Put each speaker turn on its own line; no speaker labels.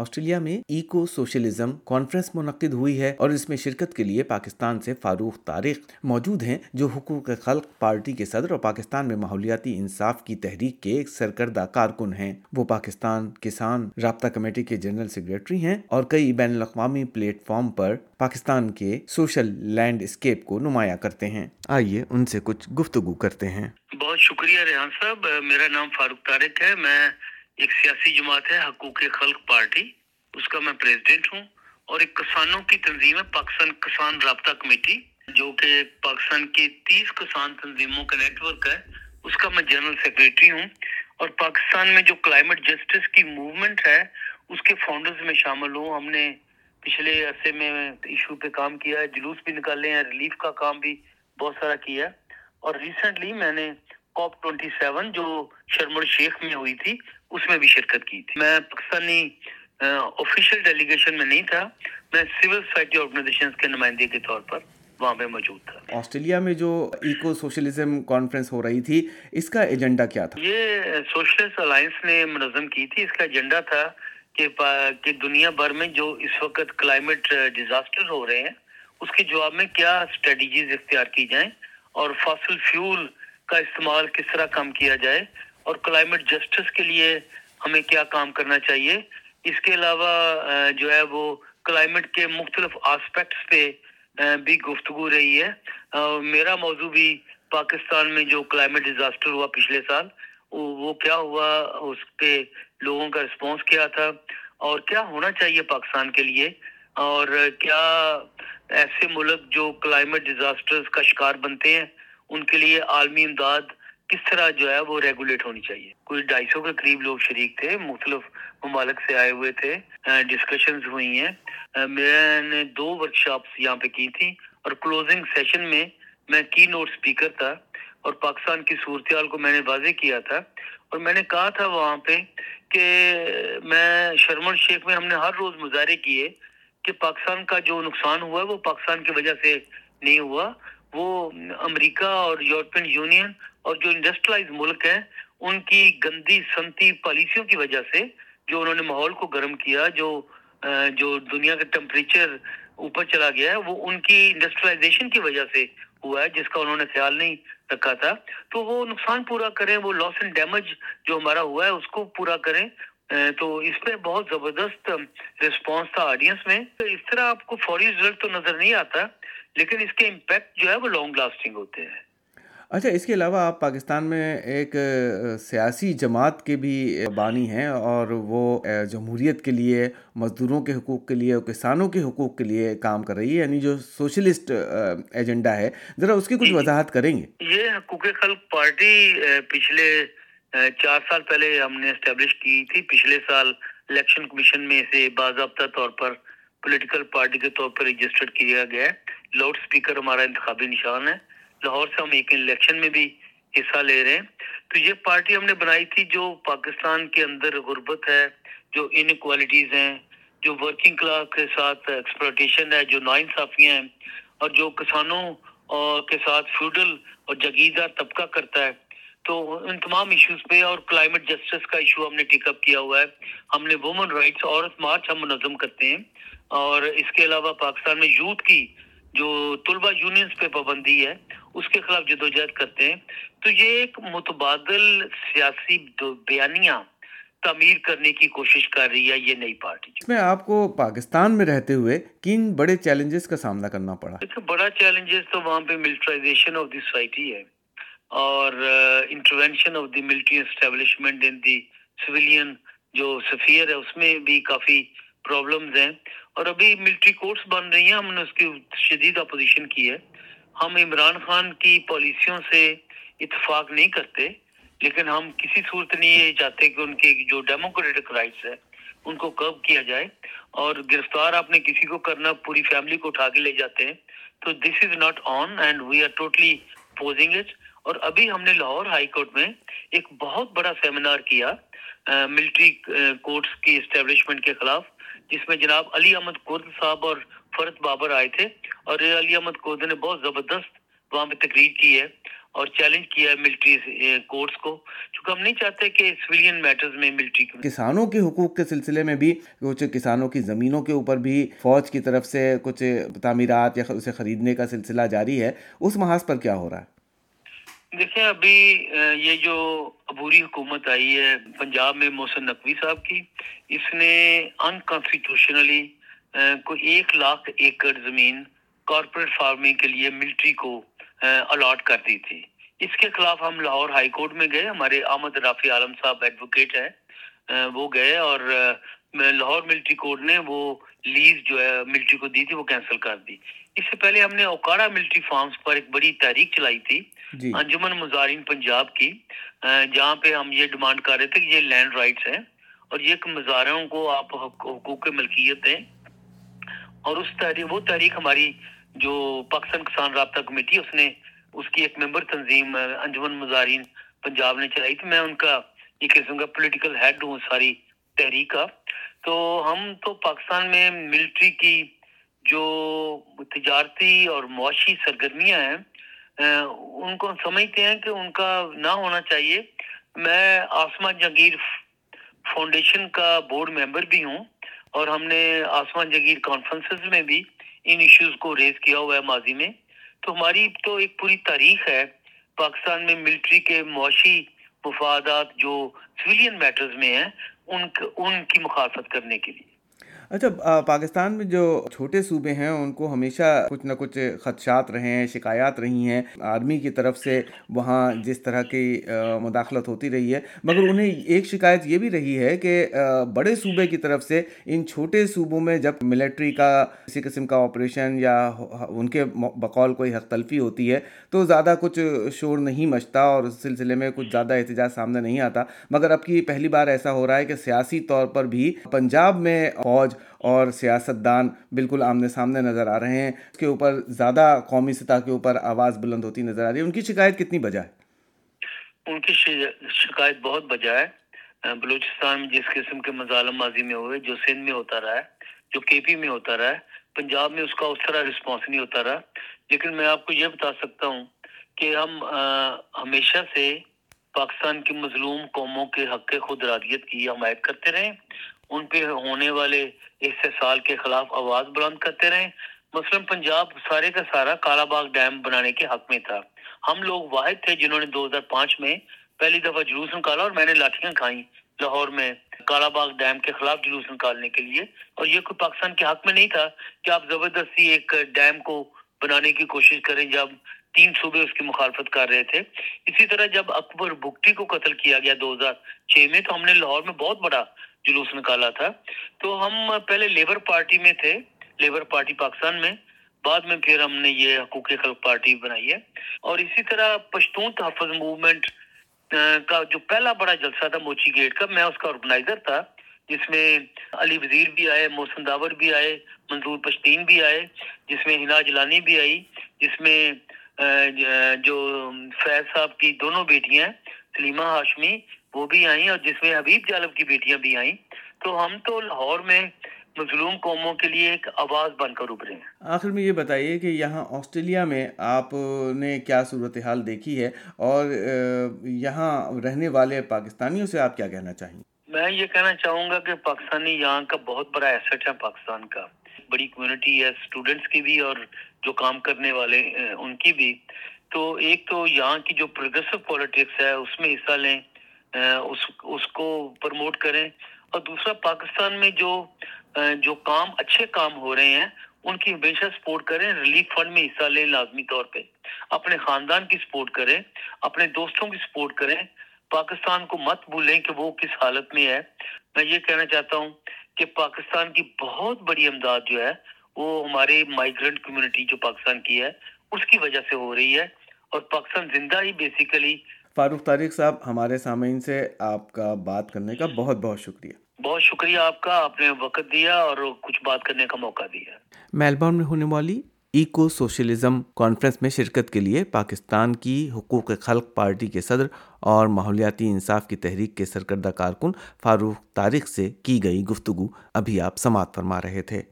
Australia میں eco socialism conference منعقد ہوئی ہے اور اس میں شرکت کے لیے پاکستان سے فاروق تاریخ موجود ہیں جو حقوق خلق پارٹی کے صدر اور پاکستان میں ماحولیاتی انصاف کی تحریک کے ایک سرکردہ کارکن ہیں۔ وہ پاکستان کسان رابطہ کمیٹی کے جنرل سیکرٹری ہیں اور کئی بین الاقوامی پلیٹ فارم پر پاکستان کے سوشل لینڈ اسکیپ کو نمایاں کرتے ہیں۔ آئیے ان سے کچھ گفتگو کرتے ہیں۔
بہت شکریہ ریحان صاحب، میرا نام فاروق تارک ہے، میں ایک سیاسی جماعت ہے، حقوق خلق پارٹی۔ اس کا میں پریزیڈنٹ ہوں اور ایک کسانوں کی تنظیم ہے، پاکستان کسان رابطہ کمیٹی، جو کہ پاکستان کی تیس کسان تنظیموں کا نیٹ ورک ہے، اس کا میں جنرل سیکریٹری ہوں اور پاکستان میں جو کلائمیٹ جسٹس کی موومنٹ ہے، اس کے فاؤنڈرز میں شامل ہوں۔ ہم نے پچھلے عرصے میں ایشو پہ کام کیا ہے، جلوس بھی نکالے ہیں ریلیف کا کام بھی بہت سارا کیا ہے۔ اور ریسنٹلی میں نے کاپ ٹوینٹی سیون جو شرمڑ شیخ میں ہوئی تھی، اس میں بھی شرکت کی تھی۔ میں پاکستانی آفیشیل ڈیلیگیشن میں نہیں تھا میں سول سوسائٹی آرگنائزیشن کے نمائندے کے طور پر وہاں پہ موجود تھا۔
آسٹریلیا میں جو ایکو سوشلزم کانفرنس ہو رہی تھی اس کا ایجنڈا کیا تھا؟
یہ سوشلسٹ الائنس نے منظم کی تھی۔ اس کا ایجنڈا تھا کہ کہ دنیا بھر میں جو اس وقت کلائمیٹ ڈیزاسٹر ہو رہے ہیں اس کے جواب میں کیا اسٹریٹجیز اختیار کی جائیں اور فاسل فیول کا استعمال کس طرح کم کیا جائے اور کلائمیٹ جسٹس کے لیے ہمیں کیا کام کرنا چاہیے۔ اس کے علاوہ جو ہے وہ کلائمیٹ کے مختلف آسپیکٹس پہ بھی گفتگو رہی ہے۔ میرا موضوع بھی پاکستان میں جو کلائمیٹ ڈیزاسٹر ہوا پچھلے سال، وہ کیا ہوا؟ اس پہ لوگوں کا رسپانس کیا تھا؟ اور کیا ہونا چاہیے پاکستان کے لیے؟ اور کیا ایسے ملک جو کلائمیٹ ڈیزاسٹر کا شکار بنتے ہیں، ان کے لیے عالمی امداد کس طرح جو ہے وہ ریگولیٹ ہونی چاہیے؟ کوئی ڈھائی سو کے قریب لوگ شریک تھے، مختلف ممالک سے آئے ہوئے تھے ڈسکشنز ہوئی ہیں۔ میں نے دو ورک شاپس یہاں پہ کی تھی اور کلوزنگ سیشن میں میں کی نوٹ اسپیکر تھا اور پاکستان کی صورتحال کو میں نے واضح کیا تھا۔ اور میں نے کہا تھا وہاں پہ کہ میں شرمن شیخ میں ہم نے ہر روز مظاہرے کیے کہ پاکستان کا جو نقصان ہوا ہے وہ پاکستان کی وجہ سے نہیں ہوا۔ وہ امریکہ اور یورپین یونین اور جو انڈسٹریلائز ملک ہیں، ان کی گندی سنتی پالیسیوں کی وجہ سے جو انہوں نے ماحول کو گرم کیا، جو جو دنیا کا ٹیمپریچر اوپر چلا گیا ہے، وہ ان کی انڈسٹریلائزیشن کی وجہ سے ہوا ہے، جس کا انہوں نے خیال نہیں رکھا تھا۔ تو وہ نقصان پورا کریں، وہ لاس اینڈ ڈیمیج جو ہمارا ہوا ہے، اس کو پورا کریں۔ تو اس پہ بہت زبردست رسپانس تھا آڈینس میں۔ اس طرح آپ کو فوری رزلٹ تو نظر نہیں آتا لیکن اس کے امپیکٹ جو ہے وہ لانگ لاسٹنگ ہوتے ہیں۔
اچھا اس کے علاوہ آپ پاکستان میں ایک سیاسی جماعت کے بھی بانی ہیں اور وہ جمہوریت کے لیے مزدوروں کے حقوق کے لیے اور کسانوں کے حقوق کے لیے کام کر رہی ہے یعنی جو سوشلسٹ ایجنڈا ہے۔ ذرا اس کی کچھ وضاحت کریں گے؟
یہ حقوق خلق پارٹی پچھلے چار سال پہلے ہم نے اسٹیبلش کی تھی، پچھلے سال الیکشن کمیشن میں اسے باضابطہ طور پر پولیٹیکل پارٹی کے طور پر رجسٹرڈ کیا گیا ہے۔ لاؤڈ اسپیکر ہمارا انتخابی نشان ہے۔ لاہور سے ہم ایک الیکشن میں بھی حصہ لے رہے ہیں۔ تو یہ پارٹی ہم نے بنائی تھی جو پاکستان کے اندر غربت ہے، جو انکوالٹیز ہیں، جو ورکنگ کلاس کے ساتھ ایکسپلوٹیشن ہے، جو نا انصافیاں ہیں اور جو کسانوں کے ساتھ فیوڈل اور جگیردار طبقہ کرتا ہے۔ تو ان تمام ایشوز پہ اور کلائمیٹ جسٹس کا ایشو ہم نے ٹیک اپ کیا ہوا ہے۔ ہم نے وومن رائٹس عورت مارچ ہم منظم کرتے ہیں۔ اور اس کے علاوہ پاکستان میں یوتھ کی جو طلبہ یونینز پہ پابندی ہے اس کے خلاف جدوجہد کرتے ہیں۔ تو یہ ایک متبادل سیاسی بیانیاں تعمیر کرنے کی کوشش کر رہی ہے یہ نئی پارٹی۔
میں آپ کو پاکستان میں رہتے ہوئے کن بڑے چیلنجز کا سامنا کرنا پڑا؟
بڑا چیلنجز تو وہاں پہ ملٹرائزیشن آف دی سوسائٹی ہے۔ اور intervention of the military establishment in the civilian جو سفیر ہے، اس میں بھی کافی پرابلمز ہیں۔ اور ابھی ملٹری کورٹس بن رہی ہیں، ہم نے اس کی شدید اپوزیشن کی ہے۔ ہم عمران خان کی پالیسیوں سے اتفاق نہیں کرتے، لیکن ہم کسی صورت نہیں یہ چاہتے کہ ان کے جو ڈیموکریٹک رائٹس ہے ان کو کب کیا جائے۔ اور گرفتار آپ نے کسی کو کرنا، پوری فیملی کو اٹھا کے لے جاتے ہیں۔ تو this is not on and we are totally posing it اور ابھی ہم نے لاہور ہائی کورٹ میں ایک بہت بڑا سیمینار کیا ملٹری کورٹس کی اسٹیبلشمنٹ کے خلاف، جس میں جناب علی احمد کورد صاحب اور فرد بابر آئے تھے۔ اور علی احمد کورد نے بہت زبردست وہاں پہ تقریر کی ہے اور چیلنج کیا ہے ملٹری کورٹس کو۔ چونکہ ہم نہیں چاہتے کہ سویلین میٹرز میں ملٹری
کسانوں کے حقوق کے سلسلے میں بھی کچھ کسانوں کی زمینوں کے اوپر بھی فوج کی طرف سے کچھ تعمیرات یا اسے خریدنے کا سلسلہ جاری ہے۔ اس محاذ پر کیا ہو رہا ہے؟
دیکھیں ابھی یہ جو عبوری حکومت آئی ہے پنجاب میں، محسن نقوی صاحب کی، اس نے انکانسٹیٹیوشنلی کوئی ایک لاکھ ایکڑ زمین کارپوریٹ فارمنگ کے لیے ملٹری کو الاٹ کر دی تھی۔ اس کے خلاف ہم لاہور ہائی کورٹ میں گئے۔ ہمارے احمد رافی عالم صاحب ایڈوکیٹ ہے وہ گئے اور لاہور ملٹری کورٹ نے وہ لیز جو ہے ملٹری کو دی تھی وہ کینسل کر دی۔ اس سے پہلے ہم نے اوکاڑا ملٹری فارمز پر ایک بڑی تحریک چلائی تھی جی۔ انجمن مظاہرین پنجاب کی جہاں پہ ہم یہ ڈیمانڈ کر رہے تھے کہ یہ لینڈ رائٹس ہیں اور یہ مظاہروں کو آپ حقوق ملکیت دیں۔ اور اس تحریک وہ تحریک ہماری جو پاکستان کسان رابطہ کمیٹی اس نے اس کی ایک ممبر تنظیم انجمن مظاہرین پنجاب نے چلائی تھی۔ میں ان کا ایک قسم کا پولیٹیکل ہیڈ ہوں ساری تحریک کا تو ہم تو پاکستان میں ملٹری کی جو تجارتی اور معاشی سرگرمیاں ہیں ان کو سمجھتے ہیں کہ ان کا نہ ہونا چاہیے۔ میں آسما جگیر فاؤنڈیشن کا بورڈ ممبر بھی ہوں اور ہم نے آسمان جگیر کانفرنسز میں بھی ان ایشوز کو ریز کیا ہوا ہے ماضی میں۔ تو ہماری تو ایک پوری تاریخ ہے پاکستان میں ملٹری کے معاشی مفادات جو سویلین میٹرز میں ہیں ان ان کی مخالفت کرنے کے لیے۔
اچھا پاکستان میں جو چھوٹے صوبے ہیں، ان کو ہمیشہ کچھ نہ کچھ خدشات رہے ہیں، شکایات رہی ہیں۔ آرمی کی طرف سے وہاں جس طرح کی مداخلت ہوتی رہی ہے۔ مگر انہیں ایک شکایت یہ بھی رہی ہے کہ بڑے صوبے کی طرف سے ان چھوٹے صوبوں میں جب ملٹری کا کسی قسم کا آپریشن یا ان کے بقول کوئی حق تلفی ہوتی ہے، تو زیادہ کچھ شور نہیں مچتا اور اس سلسلے میں کچھ زیادہ احتجاج سامنے نہیں آتا۔ مگر اب کی پہلی بار ایسا ہو رہا ہے کہ سیاسی طور پر بھی پنجاب میں فوج اور سیاست دان بالکل آمنے سامنے نظر آ رہے ہیں اس کے اوپر زیادہ قومی سطح کے اوپر آواز بلند ہوتی نظر آ رہی ہے۔ ان کی شکایت کتنی بجا ہے؟
ان کی شکایت بہت بجا ہے۔ بلوچستان میں جس قسم کے مظالم ماضی میں ہوئے، جو سندھ میں ہوتا رہا ہے، جو کے پی میں ہوتا رہا ہے، پنجاب میں اس کا اس طرح رسپانس نہیں ہوتا رہا۔ لیکن میں آپ کو یہ بتا سکتا ہوں کہ ہم ہمیشہ سے پاکستان کی مظلوم قوموں کے حق خود رادیت کی حمایت کرتے رہے۔ ان پہ ہونے والے استحصال کے خلاف آواز بلند کرتے رہے۔ مثلاً پنجاب سارے کا سارا کالا باغ ڈیم بنانے کے حق میں تھا۔ ہم لوگ واحد تھے جنہوں نے دو ہزار پانچ میں پہلی دفعہ جلوس نکالا اور میں نے لاٹیاں کھائیں لاہور میں کالا باغ ڈیم کے خلاف جلوس نکالنے کے لیے۔ اور یہ کوئی پاکستان کے حق میں نہیں تھا کہ آپ زبردستی ایک ڈیم کو بنانے کی کوشش کریں جب تین صوبے اس کی مخالفت کر رہے تھے۔ اسی طرح جب اکبر بکٹی کو قتل کیا گیا دو ہزار چھ میں تو ہم نے لاہور میں بہت بڑا جلوس نکالا تھا۔ تو ہم پہلے لیبر پارٹی میں تھے، لیبر پارٹی پاکستان میں۔ بعد میں پھر ہم نے یہ حقوق خلق پارٹی بنائی ہے۔ اور اسی طرح پشتون تحفظ موومنٹ کا جو پہلا بڑا جلسہ تھا موچی گیٹ کا، میں اس کا آرگنائزر تھا، جس میں علی وزیر بھی آئے، محسن داور بھی آئے، منظور پشتین بھی آئے، جس میں ہنا جلانی بھی آئی، جس میں جو فیض صاحب کی دونوں بیٹیاں سلیمہ ہاشمی وہ بھی آئیں اور جس میں حبیب جالب کی بیٹیاں بھی آئیں۔ تو ہم تو لاہور میں مظلوم قوموں کے لیے ایک آواز بن کر ابھرے ہیں۔
آخر میں یہ بتائیے کہ یہاں آسٹریلیا میں آپ نے کیا صورتحال دیکھی ہے اور یہاں رہنے والے پاکستانیوں سے آپ کیا کہنا چاہیں؟
میں یہ کہنا چاہوں گا کہ پاکستانی یہاں کا بہت بڑا ایسٹ ہے پاکستان کا۔ بڑی کمیونٹی ہے اسٹوڈینٹس کی بھی اور جو کام کرنے والے ان کی بھی۔ تو ایک تو یہاں کی جو پروگریسو پالیٹکس ہے، اس میں حصہ لیں اس اس کو پروموٹ کریں۔ اور دوسرا، پاکستان میں جو جو کام، اچھے کام ہو رہے ہیں، ان کی ہمیشہ سپورٹ کریں ریلیف فنڈ میں حصہ لیں لازمی طور پہ۔ اپنے خاندان کی سپورٹ کریں، اپنے دوستوں کی سپورٹ کریں۔ پاکستان کو مت بھولیں کہ وہ کس حالت میں ہے۔ میں یہ کہنا چاہتا ہوں کہ پاکستان کی بہت بڑی امداد جو ہے، وہ ہمارے مائگرنٹ کمیونٹی جو پاکستان کی ہے، اس کی وجہ سے ہو رہی ہے۔ اور پاکستان زندہ ہی بیسیکلی
فاروق طارق صاحب ہمارے سامعین سے آپ کا بات کرنے کا بہت بہت شکریہ۔
بہت شکریہ آپ کا آپ نے وقت دیا اور کچھ بات کرنے کا موقع دیا۔
میلبورن میں ہونے والی ایکو سوشلزم کانفرنس میں شرکت کے لیے پاکستان کی حقوق خلق پارٹی کے صدر اور ماحولیاتی انصاف کی تحریک کے سرکردہ کارکن فاروق طارق سے کی گئی گفتگو ابھی آپ سماعت فرما رہے تھے۔